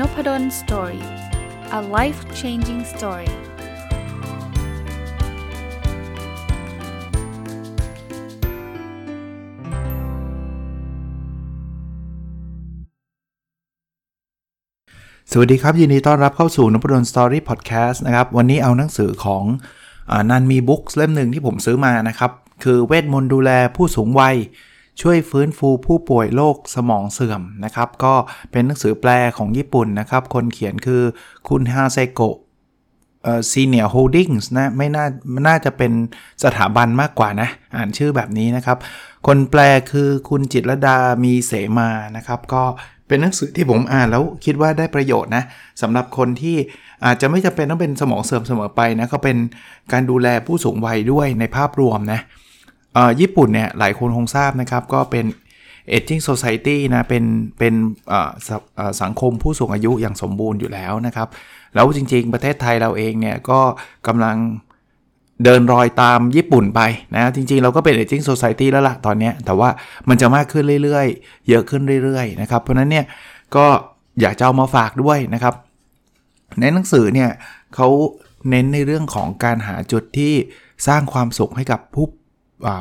Nopadol Story a life changing story สวัสดีครับ ยินดีต้อนรับเข้าสู่นพดล Story พอดแคสต์นะครับ วันนี้เอาหนังสือของนานมีบุ๊คส์เล่มหนึ่งที่ผมซื้อมานะครับ คือเวทมนต์ดูแลผู้สูงวัย ช่วยฟื้นฟูผู้ป่วยโรคสมองเสื่อมนะครับ ก็เป็นหนังสือแปลของญี่ปุ่นนะครับ คนเขียนคือคุณฮาเซโกะเอ่อ Senior Holdings นะไม่น่าน่าจะเป็นสถาบันมากกว่านะ อ่านชื่อแบบนี้นะครับ คนแปลคือคุณจิตรดามีเสมานะครับ ก็เป็นหนังสือที่ผมอ่านแล้วคิดว่าได้ประโยชน์นะสำหรับคนที่อาจจะไม่จำเป็นต้องเป็นสมองเสื่อมเสมอไปนะเขาเป็นการดูแลผู้สูงวัยด้วยในภาพรวมนะ ญี่ปุ่นเนี่ยหลายคนคงทราบนะครับ ก็เป็น aging society นะ เป็นเป็นสังคมผู้สูงอายุอย่างสมบูรณ์อยู่แล้วนะครับ แล้วจริงๆ ประเทศไทยเราเองเนี่ยก็กำลังเดินรอยตามญี่ปุ่นไปนะ จริงๆ เราก็เป็น aging society แล้วล่ะตอนนี้ แต่ว่ามันจะมากขึ้นเรื่อยๆ เยอะขึ้นเรื่อยๆ นะครับ เพราะนั้นเนี่ยก็อยากจะเอามาฝากด้วยนะครับ ในหนังสือเนี่ยเขาเน้นในเรื่องของการหาจุดที่สร้างความสุขให้กับผู้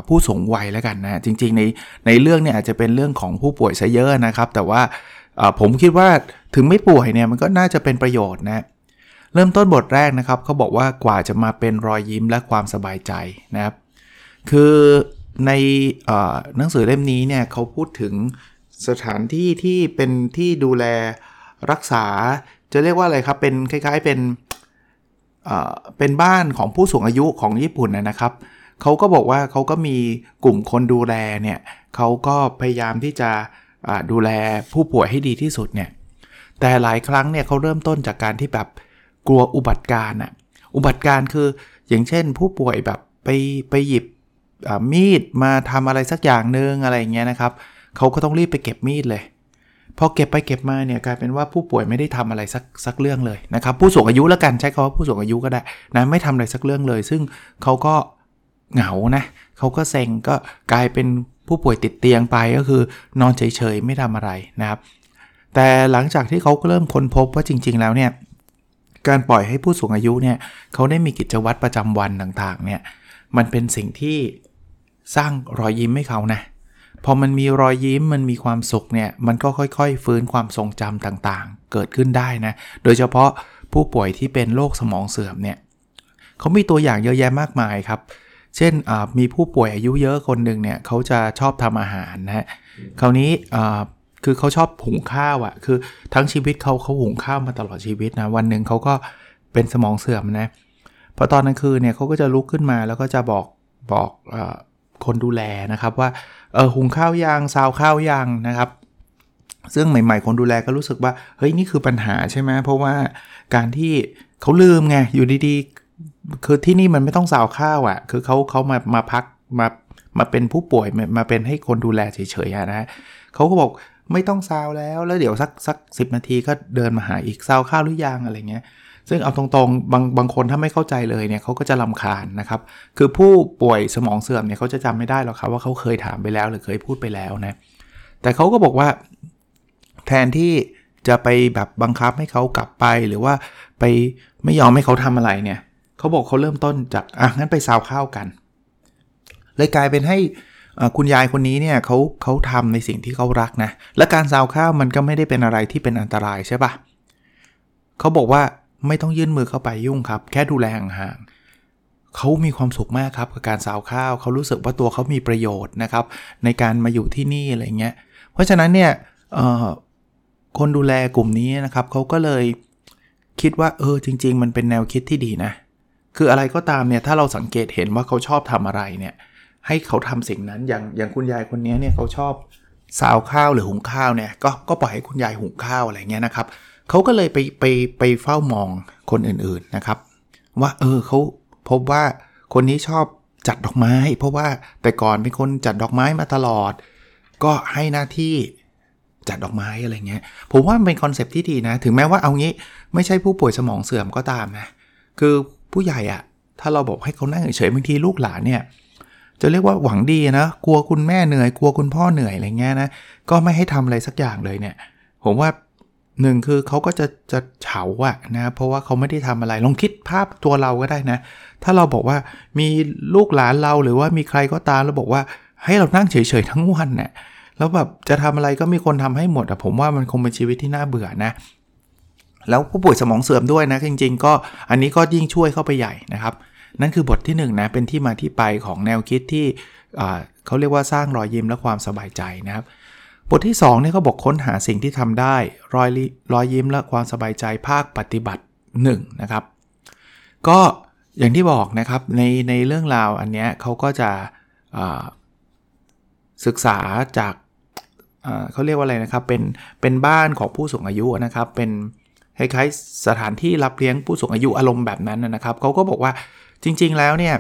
ผู้สูงวัยแล้วกันนะจริง ๆ ในในเรื่องเนี่ยอาจจะเป็นเรื่องของผู้ป่วยซะเยอะนะครับ แต่ว่าผมคิดว่าถึงไม่ป่วยเนี่ยมันก็น่าจะเป็นประโยชน์นะเริ่มต้นบทแรกนะครับเขาบอกว่ากว่าจะมาเป็นรอยยิ้มและความสบายใจนะครับ คือในหนังสือเล่มนี้เนี่ยเขาพูดถึงสถานที่ที่เป็นที่ดูแลรักษา จะเรียกว่าอะไรครับเป็นคล้ายๆเป็นเป็นบ้านของผู้สูงอายุของญี่ปุ่นนะครับเขาก็บอกว่าเขาก็มีกลุ่มคนดูแลเนี่ยเขาก็พยายามที่จะดูแลผู้ป่วยให้ดีที่สุดเนี่ยแต่หลายครั้งเนี่ยเขาเริ่มต้นจากการที่แบบกลัวอุบัติการอะอุบัติการคืออย่างเช่น ผู้ป่วยแบบไปไปหยิบมีดมาทำอะไรสักอย่างหนึ่งอะไรเงี้ยนะครับเขาก็ต้องรีบไปเก็บมีดเลยพอเก็บไปเก็บมาเนี่ยกลายเป็นว่าผู้ป่วยไม่ได้ทำอะไรสักสักเรื่องเลยนะครับผู้สูงอายุแล้วกันใช้คำว่าผู้สูงอายุก็ได้นะไม่ทำอะไรสักเรื่องเลย ซึ่งเขาก็ เหงานะเขาก็เซ็งก็กลายเป็นผู้ป่วยติดเตียงไปก็คือนอนเฉยๆไม่ทำอะไรนะครับ แต่หลังจากที่เขาเริ่มค้นพบว่าจริง ๆ แล้วเนี่ยการปล่อยให้ผู้สูงอายุเนี่ยเขาได้มีกิจวัตรประจำวันต่างๆเนี่ยมันเป็นสิ่งที่สร้างรอยยิ้มให้เขานะพอมันมีรอยยิ้มมันมีความสุขเนี่ยมันก็ค่อยๆ ฟื้นความทรงจำต่างๆ เกิดขึ้นได้นะโดยเฉพาะผู้ป่วยที่เป็นโรคสมองเสื่อมเนี่ยเขามีตัวอย่างเยอะแยะมากมายครับ เช่นมีผู้ป่วยอายุเยอะคนหนึ่งเนี่ยเขาจะชอบทำอาหารนะฮะคราวนี้คือเขาชอบหุงข้าวอะ่ะคือทั้งชีวิตเขาเขาหุงข้าวมาตลอดชีวิตนะวันหนึ่งเขาก็เป็นสมองเสื่อมนะพอตอนกลางคืนเนี่ยเขาก็จะลุกขึ้นมาแล้วก็จะบอกบอกอคนดูแลนะครับว่าเออหุงข้าวยางซาวข้าวยางนะครับ ซึ่งใหม่ ๆ คนดูแลก็รู้สึกว่าเฮ้ยนี่คือปัญหาใช่ไหมเพราะว่าการที่เขาลืมไงอยู่ดีๆ คือที่นี่มันไม่ต้องสาวข้าวอะ่ะ คือเขาเขามามาพักมามาเป็นผู้ป่วยมาเป็นให้คนดูแลเฉยๆนะเขาก็บอกไม่ต้องซาวแล้วแล้วเดี๋ยวสักสักสินาทีก็เดินมาหาอีกซาวข้าวหรือยังอะไรเงี้ยซึ่งเอาตรงๆบางบางคนถ้าไม่เข้าใจเลยเนี่ยเขาก็จะลำคาญนะครับ คือผู้ป่วยสมองเสื่อมเนี่ยเขาจะจำไม่ได้หรอกครับว่าเขาเคยถามไปแล้วหรือเคยพูดไปแล้วนะแต่เขาก็บอกว่า แทนที่จะไปแบบบังคับให้เขากลับไปหรือว่าไปไม่ยอมให้เขาทำอะไรเนี่ย เขาบอกเขาเริ่มต้นจากอะงั้นไปซาวข้าวกัน เลยกลายเป็นให้คุณยายคนนี้เนี่ยเขาเขาทำในสิ่งที่เขารักนะ และการซาวข้าวมันก็ไม่ได้เป็นอะไรที่เป็นอันตรายใช่ปะเขาบอกว่าไม่ต้องยื่นมือเข้าไปยุ่งครับ แค่ดูแลห่างๆเขามีความสุขมากครับกับการซาวข้าวเขารู้สึกว่าตัวเขามีประโยชน์นะครับ ในการมาอยู่ที่นี่อะไรเงี้ยเพราะฉะนั้นเนี่ยคนดูแลกลุ่มนี้นะครับเขาก็เลยคิดว่าเออจริง ๆ มันเป็นแนวคิดที่ดีนะ คืออะไรก็ตามเนี่ยถ้าเราสังเกตเห็นว่าเขาชอบทำอะไรเนี่ยให้เขาทำสิ่งนั้นอย่างอย่างคุณยายคนนี้เนี่ยเขาชอบสาวข้าวหรือหุงข้าวเนี่ยก็ก็ปล่อยให้คุณยายหุงข้าวอะไรเงี้ยนะครับเขาก็เลยไปไปไปเฝ้ามองคนอื่นๆนะครับ ว่าเออเขาพบว่าคนนี้ชอบจัดดอกไม้ เพราะว่าแต่ก่อนเป็นคนจัดดอกไม้มาตลอด ก็ให้หน้าที่จัดดอกไม้อะไรเงี้ยผมว่ามันเป็น concept ที่ดีนะ ถึงแม้ว่าเอางี้ไม่ใช่ผู้ป่วยสมองเสื่อมก็ตามนะคือ ผู้ใหญ่อะถ้าเราบอกให้เขานั่งเฉยบางทีลูกหลานเนี่ยจะเรียกว่าหวังดีนะกลัวคุณแม่เหนื่อยกลัวคุณพ่อเหนื่อยอะไรเงี้ยนะก็ไม่ให้ทำอะไรสักอย่างเลยเนี่ย ผมว่าหนึ่งคือเขาก็จะจะเฉาอะนะเพราะว่าเขาไม่ได้ทำอะไรลองคิดภาพตัวเราก็ได้นะ ถ้าเราบอกว่ามีลูกหลานเราหรือว่ามีใครก็ตามแล้วบอกว่าให้เรานั่งเฉยๆทั้งวันเนี่ยแล้วแบบจะทำอะไรก็มีคนทำให้หมดอะผมว่ามันคงเป็นชีวิตที่น่าเบื่อนะ แล้วผู้ป่วยสมองเสื่อมด้วยนะ จริง ๆ ก็อันนี้ก็ยิ่งช่วยเข้าไปใหญ่นะครับ นั่นคือบทที่1นนะเป็นที่มาที่ไปของแนวคิดที่เขาเรียกว่าสร้างรอยยิ้มและความสบายใจนะครับบทที่2เนี่ยเขาบอกค้นหาสิ่งที่ทำได้รอยรอยยิ้มและความสบายใจภาคปฏิบัติ1นะครับก็อย่างที่บอกนะครับในในเรื่องราวอันเนี้ยเขาก็จะศึกษาจากเขาเรียกว่าอะไรนะครับเป็นเป็นบ้านของผู้สูงอายุนะครับเป็น คล้ายๆสถานที่รับเลี้ยงผู้สูงอายุอารมณ์แบบนั้นนะครับเขาก็บอกว่าจริง ๆ แล้วเนี่ย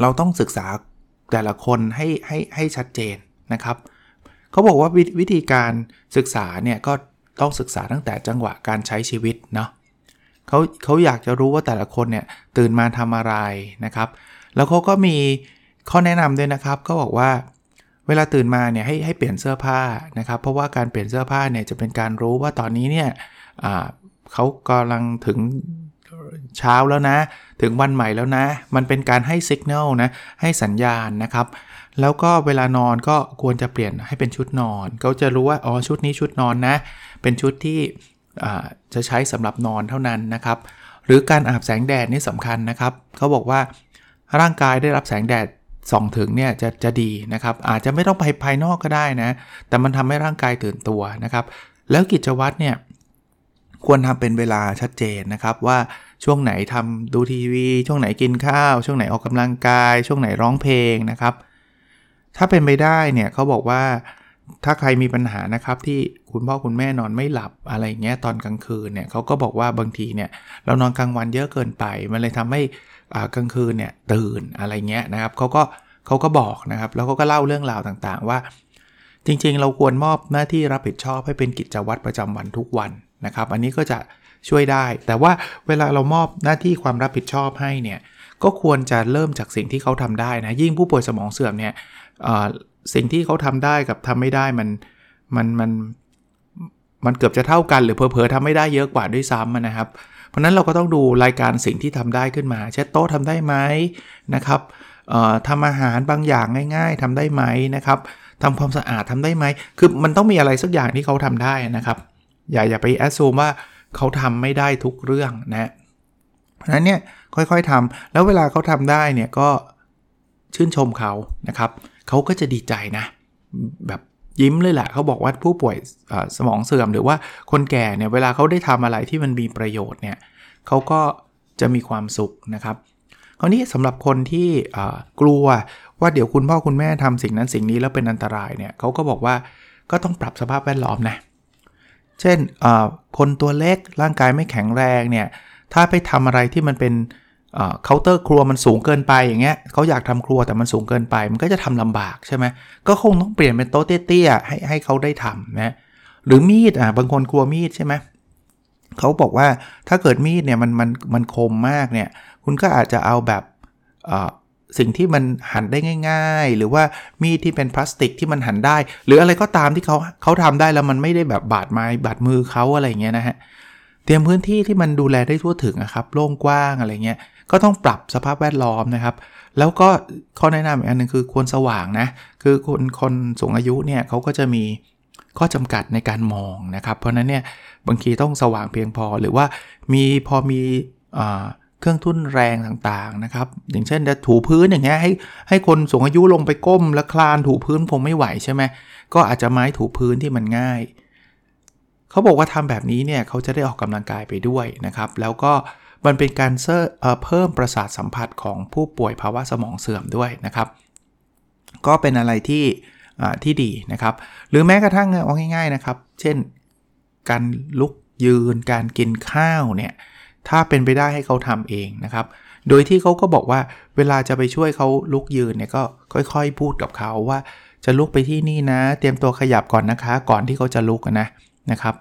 เราต้องศึกษาแต่ละคนให้ให้ให้ชัดเจนนะครับเขาบอกว่าวิธีการศึกษาเนี่ยก็ต้องศึกษาตั้งแต่จังหวะการใช้ชีวิตเนาะเขาเขาอยากจะรู้ว่าแต่ละคนเนี่ยตื่นมาทำอะไรนะครับ แล้วเขาก็มีข้อแนะนำด้วยนะครับก็บอกว่าเวลาตื่นมาเนี่ยให้ให้เปลี่ยนเสื้อผ้านะครับ เพราะว่าการเปลี่ยนเสื้อผ้าเนี่ยจะเป็นการรู้ว่าตอนนี้เนี่ย เขากำลังถึงเช้าแล้วนะ ถึงวันใหม่แล้วนะ มันเป็นการให้สัญญาณนะให้สัญญาณนะครับ แล้วก็เวลานอนก็ควรจะเปลี่ยนให้เป็นชุดนอนเขาจะรู้ว่าอ๋อชุดนี้ชุดนอนนะ เป็นชุดที่จะใช้สำหรับนอนเท่านั้นนะครับ หรือการอาบแสงแดดนี่สำคัญนะครับเขาบอกว่าร่างกายได้รับแสงแดดส่องถึงเนี่ยจะจะดีนะครับ อาจจะไม่ต้องไปภายนอกก็ได้นะ แต่มันทำให้ร่างกายตื่นตัวนะครับ แล้วกิจวัตรเนี่ย ควรทำเป็นเวลาชัดเจนนะครับว่าช่วงไหนทำดูทีวี ช่วงไหนกินข้าว ช่วงไหนออกกำลังกาย ช่วงไหนร้องเพลงนะครับ ถ้าเป็นไปได้เนี่ยเขาบอกว่าถ้าใครมีปัญหานะครับที่คุณพ่อคุณแม่นอนไม่หลับอะไรเงี้ยตอนกลางคืนเนี่ยเขาก็บอกว่าบางทีเนี่ยเรานอนกลางวันเยอะเกินไป มันเลยทำให้กลางคืนเนี่ยตื่นอะไรเงี้ยนะครับเขาก็เขาก็บอกนะครับ แล้วเขาก็เล่าเรื่องราวต่างๆ ว่า จริงๆ เราควรมอบหน้าที่รับผิดชอบให้เป็นกิจวัตรประจำวันทุกวัน นะครับ อันนี้ก็จะช่วยได้ แต่ว่าเวลาเรามอบหน้าที่ความรับผิดชอบให้เนี่ยก็ควรจะเริ่มจากสิ่งที่เขาทำได้นะ ยิ่งผู้ป่วยสมองเสื่อมเนี่ยสิ่งที่เขาทำได้กับทำไม่ได้มันมันมันมันเกือบจะเท่ากันหรือเพอๆทำไม่ได้เยอะกว่าด้วยซ้ำนะครับ เพราะนั้นเราก็ต้องดูรายการสิ่งที่ทำได้ขึ้นมาเช็ดโต๊ะทำได้ไหมนะครับทำอาหารบางอย่างง่าย ๆทำได้ไหมนะครับทำความสะอาดทำได้ไหมคือมันต้องมีอะไรสักอย่างที่เขาทำได้นะครับ อย่าอย่าไปแอดซูมว่าเขาทำไม่ได้ทุกเรื่องนะเพราะนั้นเนี่ยค่อยๆทำแล้วเวลาเขาทำได้เนี่ยก็ชื่นชมเขานะครับเขาก็จะดีใจนะ แบบยิ้มเลยแหละเขาบอกว่าผู้ป่วยสมองเสื่อมหรือว่าคนแก่เนี่ยเวลาเขาได้ทำอะไรที่มันมีประโยชน์เนี่ยเขาก็จะมีความสุขนะครับคราวนี้สำหรับคนที่กลัวว่าเดี๋ยวคุณพ่อคุณแม่ทำสิ่งนั้นสิ่งนี้แล้วเป็นอันตรายเนี่ยเขาก็บอกว่าก็ต้องปรับสภาพแวดล้อมนะ เช่นคนตัวเล็กร่างกายไม่แข็งแรงเนี่ย ถ้าไปทำอะไรที่มันเป็นเคาน์เตอร์ครัวมันสูงเกินไปอย่างเงี้ยเขาอยากทำครัวแต่มันสูงเกินไป มันก็จะทำลำบากใช่ไหมก็คงต้องเปลี่ยนเป็นโต๊ะเตี้ยๆให้ให้เขาได้ทำนะหรือมีดอะบางคนกลัวมีดใช่ไหมเขาบอกว่าถ้าเกิดมีดเนี่ยมันมันมันคมมากเนี่ย คุณก็อาจจะเอาแบบ สิ่งที่มันหันได้ง่าย ๆ หรือว่ามีดที่เป็นพลาสติกที่มันหันได้ หรืออะไรก็ตามที่เขาเขาทำได้แล้วมันไม่ได้แบบบาดไม้บาดมือเขาอะไรเงี้ยนะฮะเตรียมพื้นที่ที่มันดูแลได้ทั่วถึงนะครับโล่งกว้างอะไรเงี้ยก็ต้องปรับสภาพแวดล้อมนะครับ แล้วก็ข้อแนะนำอีกอันหนึ่งคือควรสว่างนะคือคนคนสูงอายุเนี่ยเขาก็จะมีข้อจำกัดในการมองนะครับ เพราะนั้นเนี่ยบางทีต้องสว่างเพียงพอหรือว่ามีพอมี เครื่องทุ่นแรงต่างๆนะครับ อย่างเช่นจะถูพื้นอย่างเงี้ยให้ให้คนสูงอายุลงไปก้มและคลานถูพื้นคงไม่ไหวใช่ไหมก็อาจจะไม้ถูพื้นที่มันง่าย เขาบอกว่าทำแบบนี้เนี่ยเขาจะได้ออกกำลังกายไปด้วยนะครับ แล้วก็มันเป็นการเพิ่มประสาทสัมผัสของผู้ป่วยภาวะสมองเสื่อมด้วยนะครับ ก็เป็นอะไรที่ที่ดีนะครับ หรือแม้กระทั่งเอาง่าย ๆนะครับ เช่น การลุกยืนการกินข้าวเนี่ย ถ้าเป็นไปได้ให้เขาทำเองนะครับ โดยที่เขาก็บอกว่าเวลาจะไปช่วยเขาลุกยืนเนี่ยก็ค่อยๆ พูดกับเขาว่าจะลุกไปที่นี่นะ เตรียมตัวขยับก่อนนะคะ ก่อนที่เขาจะลุกนะนะครับ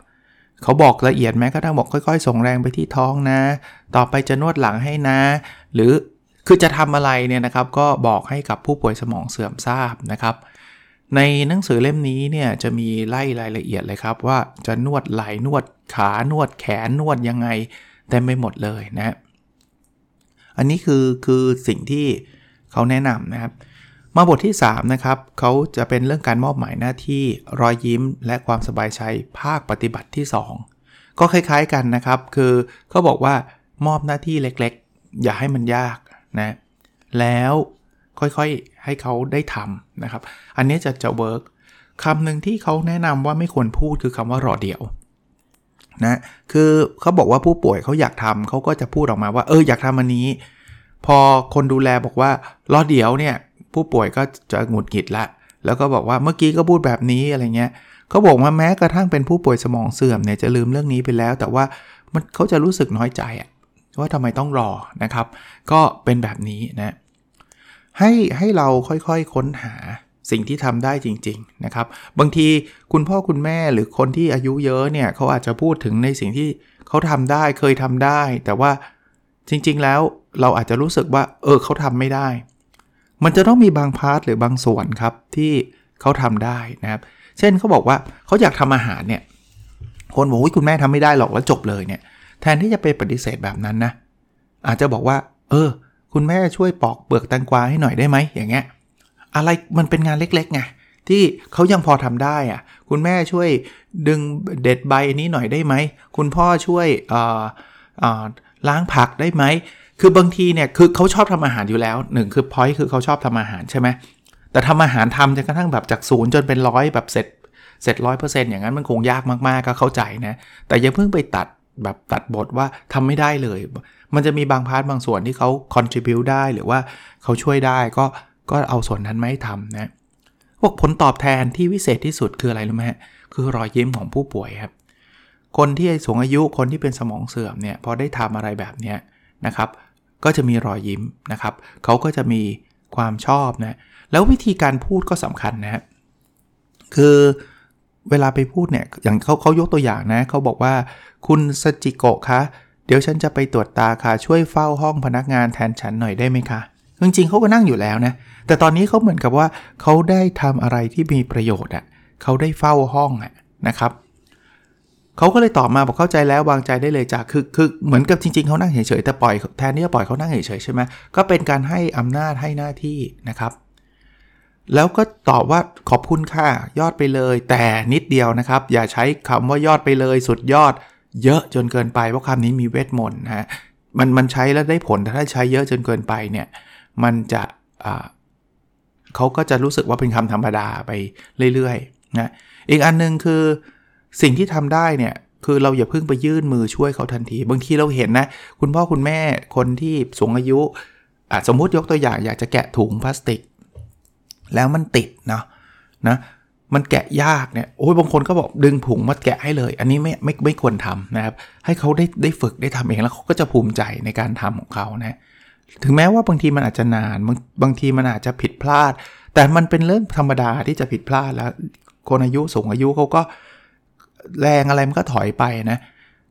เขาบอกละเอียดแม้กระทั่งบอกค่อยๆ ส่งแรงไปที่ท้องนะ ต่อไปจะนวดหลังให้นะ หรือคือจะทำอะไรเนี่ยนะครับ ก็บอกให้กับผู้ป่วยสมองเสื่อมทราบนะครับ ในหนังสือเล่มนี้เนี่ยจะมีไล่รายละเอียดเลยครับว่าจะนวดไหล่นวดขานวดแขนนวดยังไง เต็มไปหมดเลยนะอันนี้คือคือสิ่งที่เขาแนะนำนะครับ มาบทที่3นะครับเขาจะเป็นเรื่องการมอบหมายหน้าที่รอยยิ้ม และความสบายใจภาคปฏิบัติที่ 2 ก็คล้ายๆกันนะครับ คือเขาบอกว่ามอบหน้าที่เล็กๆ อย่าให้มันยากนะแล้วค่อยๆให้เขาได้ทำนะครับ อันนี้จะจะเวิร์กคำหนึ่งที่เขาแนะนำว่าไม่ควรพูดคือคำว่ารอเดียว นะคือเขาบอกว่าผู้ป่วยเขาอยากทำเขาก็จะพูดออกมาว่าเอออยากทำอันนี้ พอคนดูแลบอกว่ารอเดี๋ยวเนี่ยผู้ป่วยก็จะหงุดหงิดละ แล้วก็บอกว่าเมื่อกี้ก็พูดแบบนี้อะไรเงี้ยเขาบอกว่าแม้กระทั่งเป็นผู้ป่วยสมองเสื่อมเนี่ยจะลืมเรื่องนี้ไปแล้ว แต่ว่ามันเขาจะรู้สึกน้อยใจอะว่าทำไมต้องรอนะครับ ก็เป็นแบบนี้นะให้ให้เราค่อยๆคค้นหา สิ่งที่ทำได้จริงๆนะครับ บางทีคุณพ่อคุณแม่หรือคนที่อายุเยอะเนี่ยเขาอาจจะพูดถึงในสิ่งที่เขาทำได้เคยทำได้ แต่ว่าจริงๆแล้วเราอาจจะรู้สึกว่า เออเขาทำไม่ได้ มันจะต้องมีบางพาร์ทหรือบางส่วนครับที่เขาทำได้นะครับ เช่นเขาบอกว่าเขาอยากทำอาหารเนี่ยคนบอกว่าคุณแม่ทำไม่ได้หรอกแล้วจบเลยเนี่ย แทนที่จะไปปฏิเสธแบบนั้นนะอาจจะบอกว่า เออ คุณแม่ช่วยปอกเปลือกแตงกวาให้หน่อยได้ไหมอย่างเงี้ย อะไรมันเป็นงานเล็กๆไงที่เขายังพอทำได้อะคุณแม่ช่วยดึงเด็ดใบนี้หน่อยได้ไหม คุณพ่อช่วยล้างผักได้ไหม คือบางทีเนี่ยคือเขาชอบทำอาหารอยู่แล้วหนึ่งคือพอยคือเขาชอบทำอาหารใช่ไหมแต่ทำอาหารทำจนกระทั่งแบบจากศูนย์จนเป็นร้อยแบบเสร็จเสร็จร้อยเปอร์เซ็นต์อย่างนั้นมันคงยากมากๆก็เข้าใจนะ แต่อย่าเพิ่งไปตัดแบบตัดบทว่าทำไม่ได้เลย มันจะมีบางพาร์ทบางส่วนที่เขา contribu ได้หรือว่าเขาช่วยได้ก็ ก็เอาส่วนนั้นไม่ทำนะพวกผลตอบแทนที่วิเศษที่สุดคืออะไรรู้ไหมฮะคือรอยยิ้มของผู้ป่วยครับ คนที่สูงอายุคนที่เป็นสมองเสื่อมเนี่ยพอได้ทำอะไรแบบนี้นะครับ ก็จะมีรอยยิ้มนะครับ เขาก็จะมีความชอบนะ แล้ววิธีการพูดก็สำคัญนะคือเวลาไปพูดเนี่ยอย่างเขาเขายกตัวอย่างนะเขาบอกว่าคุณสจิโกะคะเดี๋ยวฉันจะไปตรวจตาค่ะช่วยเฝ้าห้องพนักงานแทนฉันหน่อยได้ไหมคะจริงๆเขาก็นั่งอยู่แล้วนะ แต่ตอนนี้เขาเหมือนกับว่าเขาได้ทำอะไรที่มีประโยชน์อะ่ะเขาได้เฝ้าห้องอะนะครับเขาก็เลยตอบมาบอกเข้าใจแล้ววางใจได้เลยจ้ะคือคือเหมือนกับจริงๆเขานั่งเฉยๆแต่ปล่อยแทนที่จะปล่อยเขานั่งเฉยๆใช่ไหมก็เป็นการให้อำนาจให้หน้าที่นะครับ แล้วก็ตอบว่าขอบคุณค่ะยอดไปเลย แต่นิดเดียวนะครับ อย่าใช้คำว่ายอดไปเลยสุดยอดเยอะจนเกินไปเพราะคำนี้มีเวทมนต์นะฮะมันมันใช้แล้วได้ผลแต่ถ้าใช้เยอะจนเกินไปเนี่ยมันจะ เขาก็จะรู้สึกว่าเป็นคำธรรมดาไปเรื่อยๆนะอีกอันนึงคือสิ่งที่ทำได้เนี่ยคือเราอย่าเพิ่งไปยื่นมือช่วยเขาทันที บางทีเราเห็นนะ คุณพ่อคุณแม่คนที่สูงอายุอสมมุติยกตัวอย่างอยากจะแกะถุงพลาสติก แล้วมันติดเนาะนะมันแกะยากเนี่ยโอ้ยบางคนก็บอกดึงผงมาแกะให้เลย อันนี้ไม่ไม่ไม่ควรทำนะครับ ให้เขาได้ได้ฝึกได้ทำเองแล้วเขาก็จะภูมิใจในการทำของเขานะ ถึงแม้ว่าบางทีมันอาจจะนานบางบางทีมันอาจจะผิดพลาด แต่มันเป็นเรื่องธรรมดาที่จะผิดพลาดแล้ว คนอายุสูงอายุเขาก็แรงอะไรมันก็ถอยไปนะ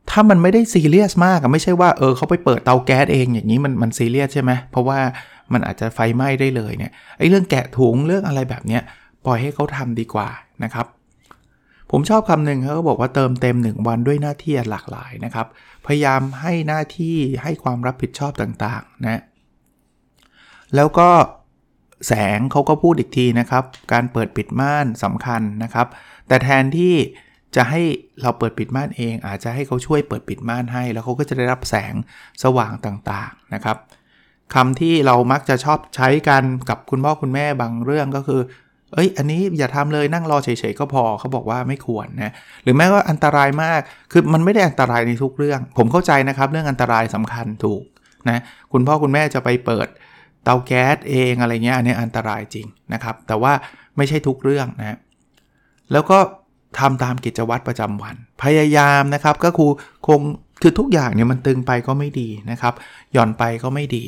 ถ้ามันไม่ได้ซีเรียสมากไม่ใช่ว่าเออเขาไปเปิดเตาแก๊สเองอย่างนี้มันมันซีเรียสใช่ไหมเพราะว่ามันอาจจะไฟไหม้ได้เลยเนี่ยไอ้เรื่องแกะถุงเรื่องอะไรแบบเนี้ยปล่อยให้เขาทำดีกว่านะครับ ผมชอบคำหนึ่งเขาบอกว่าเติมเต็ม 1 วันด้วยหน้าที่หลากหลายนะครับ พยายามให้หน้าที่ให้ความรับผิดชอบต่างๆนะ แล้วก็แสงเขาก็พูดอีกทีนะครับ การเปิดปิดม่านสำคัญนะครับ แต่แทนที่จะให้เราเปิดปิดม่านเอง อาจจะให้เขาช่วยเปิดปิดม่านให้ แล้วเขาก็จะได้รับแสงสว่างต่างๆนะครับคำที่เรามักจะชอบใช้กันกับคุณพ่อคุณแม่บางเรื่องก็คือ เอ้ย อันนี้อย่าทำเลยนั่งรอเฉยๆก็พอเขาบอกว่าไม่ควรนะ หรือแม้ว่าอันตรายมาก คือมันไม่ได้อันตรายในทุกเรื่อง ผมเข้าใจนะครับ เรื่องอันตรายสำคัญถูกนะ คุณพ่อคุณแม่จะไปเปิด เตาแก๊สเองอะไรเงี้ยอันนี้อันตรายจริงนะครับ แต่ว่าไม่ใช่ทุกเรื่องนะแล้วก็ทำตามกิจวัตรประจำวัน พยายามนะครับก็คือคงคือทุกอย่างเนี่ยมันตึงไปก็ไม่ดีนะครับ หย่อนไปก็ไม่ดี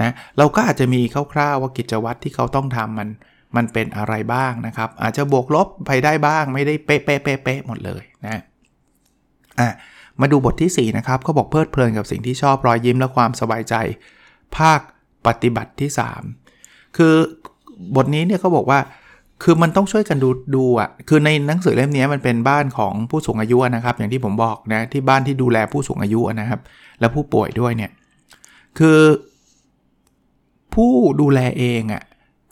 นะเราก็อาจจะมีคร่าวๆว่ากิจวัตรที่เขาต้องทำมันมันเป็นอะไรบ้างนะครับ อาจจะบวกลบไปได้บ้างไม่ได้เป๊ะเป๊ะเป๊ะหมดเลยนะอะมาดูบทที่ 4 นะครับเขาบอกเพลิดเพลินกับสิ่งที่ชอบรอยยิ้มและความสบายใจ ภาค ปฏิบัติที่ 3 คือบทนี้เนี่ยเขาบอกว่าคือมันต้องช่วยกันดูดูอะ คือในหนังสือเล่มนี้มันเป็นบ้านของผู้สูงอายุนะครับ อย่างที่ผมบอกนะที่บ้านที่ดูแลผู้สูงอายุนะครับ และผู้ป่วยด้วยเนี่ย คือ ผู้ดูแลเองอะ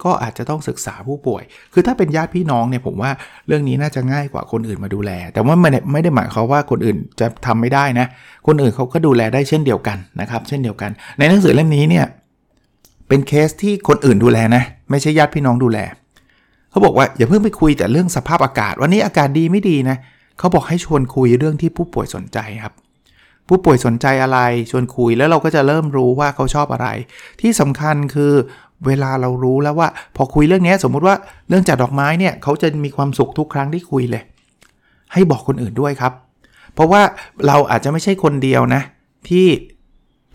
ก็อาจจะต้องศึกษาผู้ป่วย คือถ้าเป็นญาติพี่น้องเนี่ยผมว่าเรื่องนี้น่าจะง่ายกว่าคนอื่นมาดูแล แต่ว่าไม่ได้ไม่ได้หมายความว่าคนอื่นจะทำไม่ได้นะ คนอื่นเขาก็ดูแลได้เช่นเดียวกันนะครับ เช่นเดียวกัน ในหนังสือเล่มนี้เนี่ย เป็นเคสที่คนอื่นดูแลนะ ไม่ใช่ญาติพี่น้องดูแล เขาบอกว่าอย่าเพิ่งไปคุยแต่เรื่องสภาพอากาศ วันนี้อากาศดีไม่ดีนะ เขาบอกให้ชวนคุยเรื่องที่ผู้ป่วยสนใจครับ ผู้ป่วยสนใจอะไรชวนคุยแล้วเราก็จะเริ่มรู้ว่าเขาชอบอะไร ที่สำคัญคือเวลาเรารู้แล้วว่า พอคุยเรื่องนี้สมมุติว่าเรื่องจัดดอกไม้เนี่ยเขาจะมีความสุขทุกครั้งที่คุยเลย ให้บอกคนอื่นด้วยครับ เพราะว่าเราอาจจะไม่ใช่คนเดียวนะที่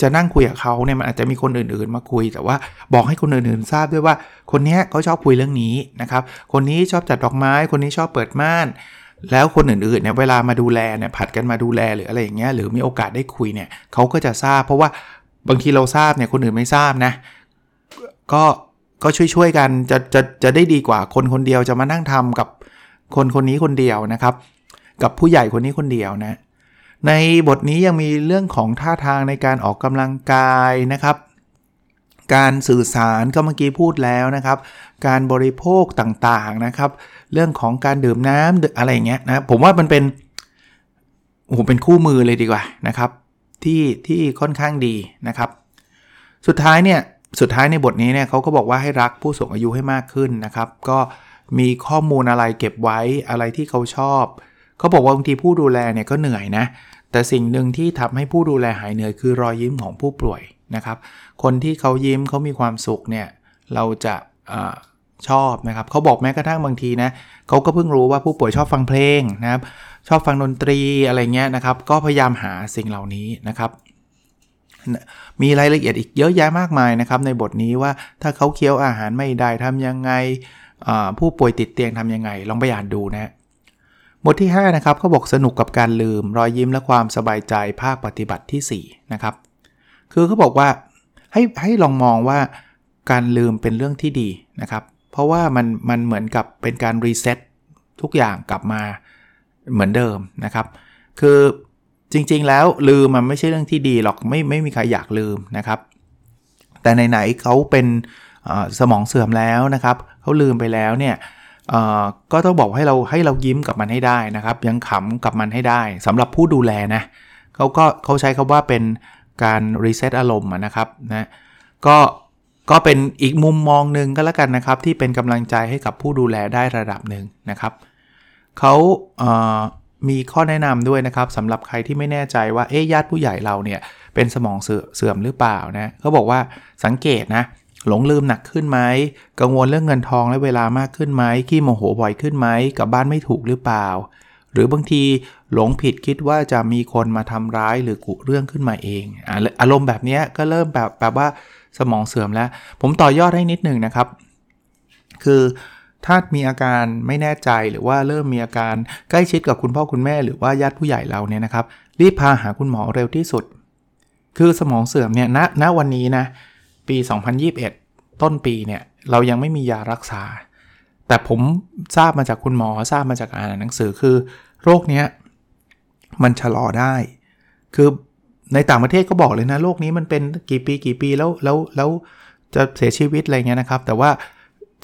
จะนั่งคุยกับเขาเนี่ยมันอาจจะมีคนอื่นๆ มาคุย แต่ว่าบอกให้คนอื่นๆ ทราบด้วยว่า คนนี้เขาชอบคุยเรื่องนี้นะครับ คนนี้ชอบจัดดอกไม้ คนนี้ชอบเปิดม่าน แล้วคนอื่นๆเนี่ยเวลามาดูแลเนี่ยผัดกันมาดูแลหรืออะไรอย่างเงี้ยหรือมีโอกาสได้คุยเนี่ยเขาก็จะทราบ เพราะว่าบางทีเราทราบเนี่ยคนอื่นไม่ทราบนะก็ก็ช่วยๆกันจะจะจะได้ดีกว่าคนคนเดียวจะมานั่งทำกับคนคนนี้คนเดียวนะครับ กับผู้ใหญ่คนนี้คนเดียวนะ ในบทนี้ยังมีเรื่องของท่าทางในการออกกำลังกายนะครับ การสื่อสารก็เมื่อกี้พูดแล้วนะครับ การบริโภคต่างๆนะครับ เรื่องของการดื่มน้ำอะไรอย่างเงี้ยนะผมว่ามันเป็นโอ้โหเป็นคู่มือเลยดีกว่านะครับ ที่ที่ค่อนข้างดีนะครับ สุดท้ายเนี่ยสุดท้ายในบทนี้เนี่ยเขาก็บอกว่าให้รักผู้สูงอายุให้มากขึ้นนะครับ ก็มีข้อมูลอะไรเก็บไว้อะไรที่เขาชอบ เขาบอกว่าบางทีผู้ดูแลเนี่ยก็เหนื่อยนะ แต่สิ่งหนึ่งที่ทำให้ผู้ดูแลหายเหนื่อยคือรอยยิ้มของผู้ป่วยนะครับ คนที่เขายิ้มเขามีความสุขเนี่ยเราจะชอบนะครับเขาบอกแม้กระทั่งบางทีนะเขาก็เพิ่งรู้ว่าผู้ป่วยชอบฟังเพลงนะครับ ชอบฟังดนตรีอะไรเงี้ยนะครับ ก็พยายามหาสิ่งเหล่านี้นะครับ มีรายละเอียดอีกเยอะแยะมากมายนะครับ ในบทนี้ว่าถ้าเขาเคี้ยวอาหารไม่ได้ทำยังไงผู้ป่วยติดเตียงทำยังไง ลองไปอ่านดูนะ บทที่5นะครับเขาบอกสนุกกับการลืม รอยยิ้มและความสบายใจภาคปฏิบัติที่4นะครับคือเขาบอกว่าให้ให้ลองมองว่าการลืมเป็นเรื่องที่ดีนะครับ เพราะว่ามันมันเหมือนกับเป็นการ reset ทุกอย่างกลับมาเหมือนเดิมนะครับ คือจริงๆแล้วลืมมันไม่ใช่เรื่องที่ดีหรอกไม่ไม่มีใครอยากลืมนะครับ แต่ไหนๆเขาเป็นสมองเสื่อมแล้วนะครับเขาลืมไปแล้วเนี่ย ก็ต้องบอกให้เราให้เรายิ้มกับมันให้ได้นะครับ ยังขำกับมันให้ได้สำหรับผู้ดูแลนะเขาก็เขาใช้คาว่าเป็นการรีเซ็ตอารมณ์นะครับนะก็ก็เป็นอีกมุมมองหนึ่งก็แล้วกันนะครับ ที่เป็นกำลังใจให้กับผู้ดูแลได้ระดับหนึ่งนะครับเขามีข้อแนะนำด้วยนะครับสำหรับใครที่ไม่แน่ใจว่าเอ๊ญาติผู้ใหญ่เราเนี่ยเป็นสมองเสื่อมหรือเปล่านะเขาบอกว่าสังเกตนะ หลงลืมหนักขึ้นไหมกังวลเรื่องเงินทองและเวลามากขึ้นไหมขี้โมโหบ่อยขึ้นไหมกับบ้านไม่ถูกหรือเปล่า หรือบางทีหลงผิดคิดว่าจะมีคนมาทำร้ายหรือกุเรื่องขึ้นมาเองอารมณ์แบบนี้ก็เริ่มแบบแบบว่าสมองเสื่อมแล้ว ผมต่อยอดให้นิดหนึ่งนะครับ คือถ้ามีอาการไม่แน่ใจหรือว่าเริ่มมีอาการใกล้ชิดกับคุณพ่อคุณแม่ หรือว่าญาติผู้ใหญ่เราเนี่ยนะครับ รีบพาหาคุณหมอเร็วที่สุด คือสมองเสื่อมเนี่ยณณวันนี้นะ ปี 2021 ต้นปีเนี่ยเรายังไม่มียารักษา แต่ผมทราบมาจากคุณหมอทราบมาจากอ่านหนังสือคือ โรคเนี้ยมันชะลอได้ คือในต่างประเทศก็บอกเลยนะโรคนี้มันเป็นกี่ปีกี่ปีแล้วแล้วแล้วจะเสียชีวิตอะไรเงี้ยนะครับ แต่ว่า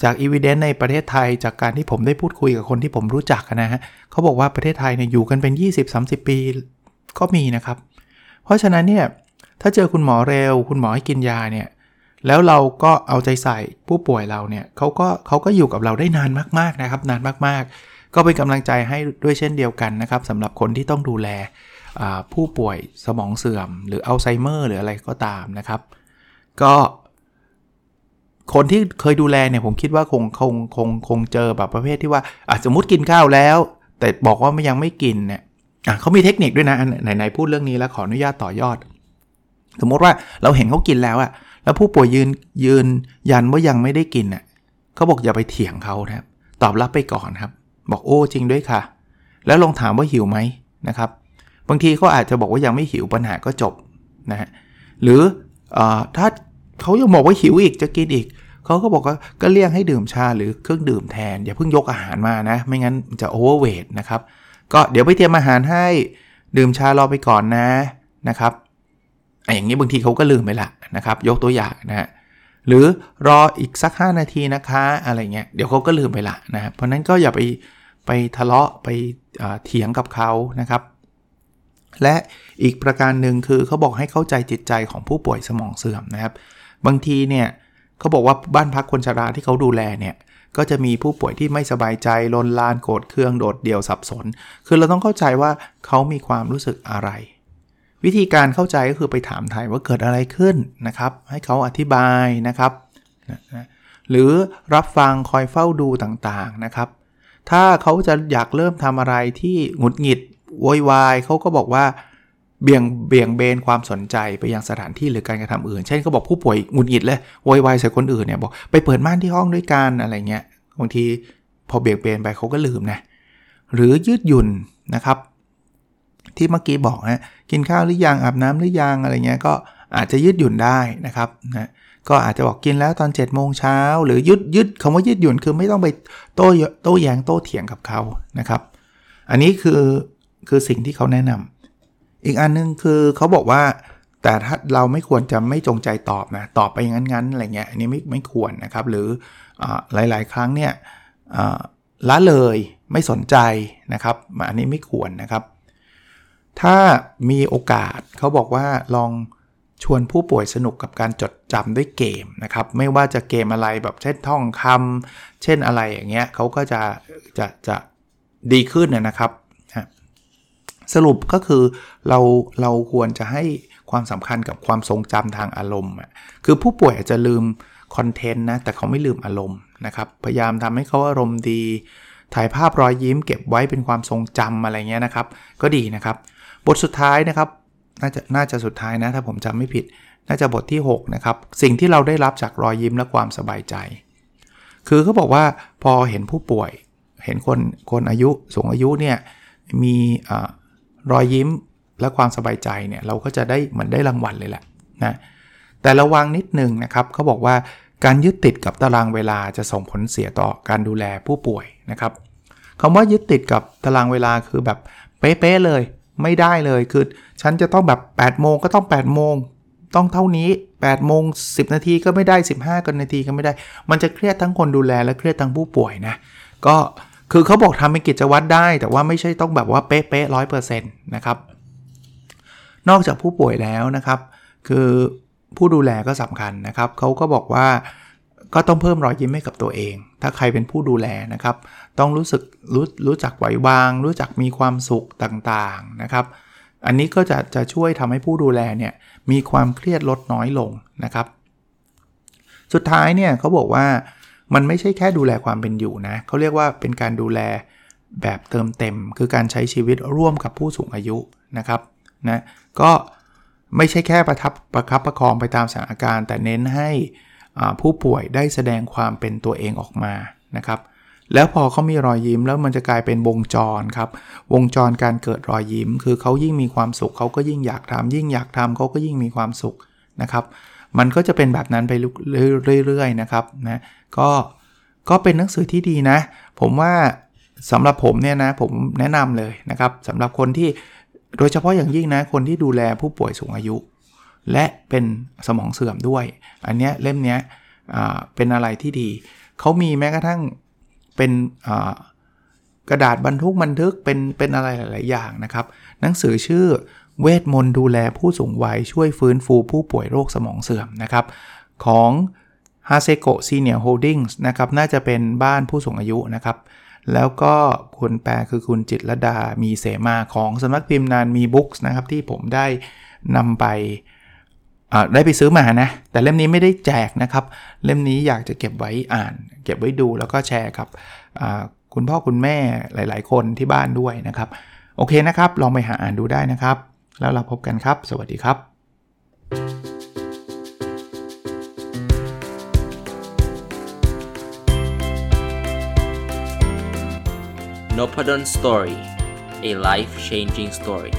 จากอีเวนต์ในประเทศไทยจากการที่ผมได้พูดคุยกับคนที่ผมรู้จักนะฮะเขาบอกว่าประเทศไทยเนี่ยอยู่กันเป็น 20-30 ปีก็มีนะครับ เพราะฉะนั้นเนี่ยถ้าเจอคุณหมอเร็ว คุณหมอให้กินยาเนี่ย แล้วเราก็เอาใจใส่ผู้ป่วยเราเนี่ยเขาก็เขาก็อยู่กับเราได้นานมากๆนะครับ นานมากๆ ก็เป็นกำลังใจให้ด้วยเช่นเดียวกันนะครับสำหรับคนที่ต้องดูแลผู้ป่วยสมองเสื่อม หรืออัลไซเมอร์หรืออะไรก็ตามนะครับ ก็คนที่เคยดูแลเนี่ยผมคิดว่าคงคงคงคงเจอแบบประเภทที่ว่าอาจสมมติกินข้าวแล้ว แต่บอกว่าไม่ยังไม่กินเนี่ยเขามีเทคนิคด้วยนะไหนไหนพูดเรื่องนี้แล้วขออนุญาตต่อยอด สมมติว่าเราเห็นเขากินแล้วอะ แล้วผู้ป่วยยืนยืนยันว่ายังไม่ได้กินอะเขาบอกอย่าไปเถียงเขานะครับ ตอบรับไปก่อนครับ บอกโอ้จริงด้วยค่ะ แล้วลองถามว่าหิวไหมนะครับ บางทีเขาอาจจะบอกว่ายังไม่หิวปัญหาก็จบนะฮะหรืออถ้าเขายังบอกว่าหิวอีกจะกินอีกเขาก็บอกว่าก็เลี่ยงให้ดื่มชาหรือเครื่องดื่มแทน อย่าเพิ่งยกอาหารมานะ ไม่งั้นจะโอเวอร์เวทนะครับ ก็เดี๋ยวไปเตรียมอาหารให้ดื่มชารอไปก่อนนะนะครับอย่างนี้บางทีเขาก็ลืมไปละ นะครับ ยกตัวอย่างนะฮะหรือรออีกสัก 5 นาทีนะคะอะไรเงี้ยเดี๋ยวเขาก็ลืมไปละนะเพราะนั้นก็อย่าไปไปทะเลาะไปเถียงกับเขานะครับ และอีกประการหนึ่งคือเขาบอกให้เข้าใจจิตใจของผู้ป่วยสมองเสื่อมนะครับ บางทีเนี่ยเขาบอกว่าบ้านพักคนชราที่เขาดูแลเนี่ยก็จะมีผู้ป่วยที่ไม่สบายใจลนลานโกรธเคืองโดดเดี่ยวสับสน คือเราต้องเข้าใจว่าเขามีความรู้สึกอะไร วิธีการเข้าใจก็คือไปถามไทยว่าเกิดอะไรขึ้นนะครับ ให้เขาอธิบายนะครับหรือรับฟังคอยเฝ้าดูต่างๆนะครับ ถ้าเขาจะอยากเริ่มทำอะไรที่หงุดหงิดโวยวายเขาก็บอกว่าเบี่ยงเบี่ยงเบนความสนใจไปยังสถานที่หรือการกระทำอื่น เช่นเขาบอกผู้ป่วยหงุดหงิดเลยโวยวายใส่คนอื่นเนี่ยบอกไปเปิดม่านที่ห้องด้วยกันอะไรเงี้ยบางทีพอเบี่ยงเบนไปเขาก็ลืมนะหรือยืดหยุ่นนะครับ ที่เมื่อกี้บอกนะกินข้าวหรือยังอาบน้ำหรือยังอะไรเงี้ยก็อาจจะยืดหยุ่นได้นะครับนะก็อาจจะบอกกินแล้วตอน7จ็ดโมงเช้าหรือยืดยืดคำว่ายืดหยุ่นคือไม่ต้องไปโต้โต้แยงโต้เถียงกับเขานะครับ อันนี้คือคือสิ่งที่เขาแนะนำอีกอันนึงคือเขาบอกว่าแต่ถ้าเราไม่ควรจะไม่จงใจตอบนะตอบไปงั้นๆอะไรเงี้ยอันนี้ไม่ไม่ควรนะครับ หรืออหลายๆ ครั้งเนี่ยละเลยไม่สนใจนะครับ อันนี้ไม่ควรนะครับ ถ้ามีโอกาสเขาบอกว่าลองชวนผู้ป่วยสนุกกับการจดจำด้วยเกมนะครับ ไม่ว่าจะเกมอะไรแบบเช่นท่องคำเช่นอะไรอย่างเงี้ยเขาก็จะจะจะดีขึ้นนะครับสรุปก็คือเราเราควรจะให้ความสำคัญกับความทรงจำทางอารมณ์คือผู้ป่วยอาจจะลืมคอนเทนต์นะแต่เขาไม่ลืมอารมณ์นะครับ พยายามทำให้เขาอารมณ์ดี ถ่ายภาพรอยยิ้มเก็บไว้เป็นความทรงจำอะไรเงี้ยนะครับ ก็ดีนะครับ บทสุดท้ายนะครับน่าจะน่าจะสุดท้ายนะถ้าผมจำไม่ผิด น่าจะบทที่ 6 นะครับ สิ่งที่เราได้รับจากรอยยิ้มและความสบายใจ คือเขาบอกว่าพอเห็นผู้ป่วย เห็นคนคนอายุสูงอายุเนี่ยมีรอยยิ้มและความสบายใจเนี่ยเราก็จะได้เหมือนได้รางวัลเลยแหละนะแต่ระวังนิดนึงนะครับเขาบอกว่าการยึดติดกับตารางเวลาจะส่งผลเสียต่อการดูแลผู้ป่วยนะครับคำว่ายึดติดกับตารางเวลาคือแบบเป๊ะๆเลย ไม่ได้เลยคือ ฉันจะต้องแบบ8โมงก็ต้อง8โมงต้องเท่านี้8โมง10นาทีก็ไม่ได้ 15กันนาทีก็ไม่ได้ มันจะเครียดทั้งคนดูแลและเครียดทั้งผู้ป่วยนะ ก็คือเขาบอกทำเป็นกิจวัตรได้ แต่ว่าไม่ใช่ต้องแบบว่าเป๊ะๆร้อยเปอร์เซ็นต์นะครับ นอกจากผู้ป่วยแล้วนะครับ คือผู้ดูแลก็สำคัญนะครับเขาก็บอกว่าก็ต้องเพิ่มรอยยิ้มให้กับตัวเอง ถ้าใครเป็นผู้ดูแลนะครับ ต้องรู้สึกรู้รู้จักไหววาง รู้จักมีความสุขต่างๆนะครับ อันนี้ก็จะจะช่วยทำให้ผู้ดูแลเนี่ยมีความเครียดลดน้อยลงนะครับ สุดท้ายเนี่ยเขาบอกว่ามันไม่ใช่แค่ดูแลความเป็นอยู่นะเขาเรียกว่าเป็นการดูแลแบบเติมเต็ม คือการใช้ชีวิตร่วมกับผู้สูงอายุนะครับนะก็ไม่ใช่แค่ประทับประคับประคองไปตามสถานการณ์ แต่เน้นให้ผู้ป่วยได้แสดงความเป็นตัวเองออกมานะครับ แล้วพอเขามีรอยยิ้มแล้วมันจะกลายเป็นวงจรครับ วงจรการเกิดรอยยิ้ม คือเขายิ่งมีความสุขเขาก็ยิ่งอยากทำยิ่งอยากทำเขาก็ยิ่งมีความสุขนะครับ มันก็จะเป็นแบบนั้นไปเรื่อยๆนะครับนะก็ก็เป็นหนังสือที่ดีนะ ผมว่าสำหรับผมเนี่ยนะผมแนะนำเลยนะครับสำหรับคนที่โดยเฉพาะอย่างยิ่งนะคนที่ดูแลผู้ป่วยสูงอายุ และเป็นสมองเสื่อมด้วย อันเนี้ยเล่มเนี้ยเป็นอะไรที่ดี เขามีแม้กระทั่ง เป็นกระดาษบรรทุกบันทึกเป็นเป็นอะไรหลาย ๆ อย่างนะครับ หนังสือชื่อเวทมนต์ดูแลผู้สูงวัยช่วยฟื้นฟูผู้ป่วยโรคสมองเสื่อมนะครับ ของฮาเซโกะ Senior Holdings นะครับน่าจะเป็นบ้านผู้สูงอายุนะครับ แล้วก็คนแปลคือคุณจิตรดามีเสมาของสำนักพิมพ์นานมีบุ๊คส์นะครับ ที่ผมได้นำไป ได้ไปซื้อมานะ แต่เล่มนี้ไม่ได้แจกนะครับ เล่มนี้อยากจะเก็บไว้อ่าน เก็บไว้ดูแล้วก็แชร์กับคุณพ่อคุณแม่หลาย ๆ คนที่บ้านด้วยนะครับ โอเคนะครับ ลองไปหาอ่านดูได้นะครับ แล้วเราพบกันครับ สวัสดีครับ n o p a d o n Story a life changing story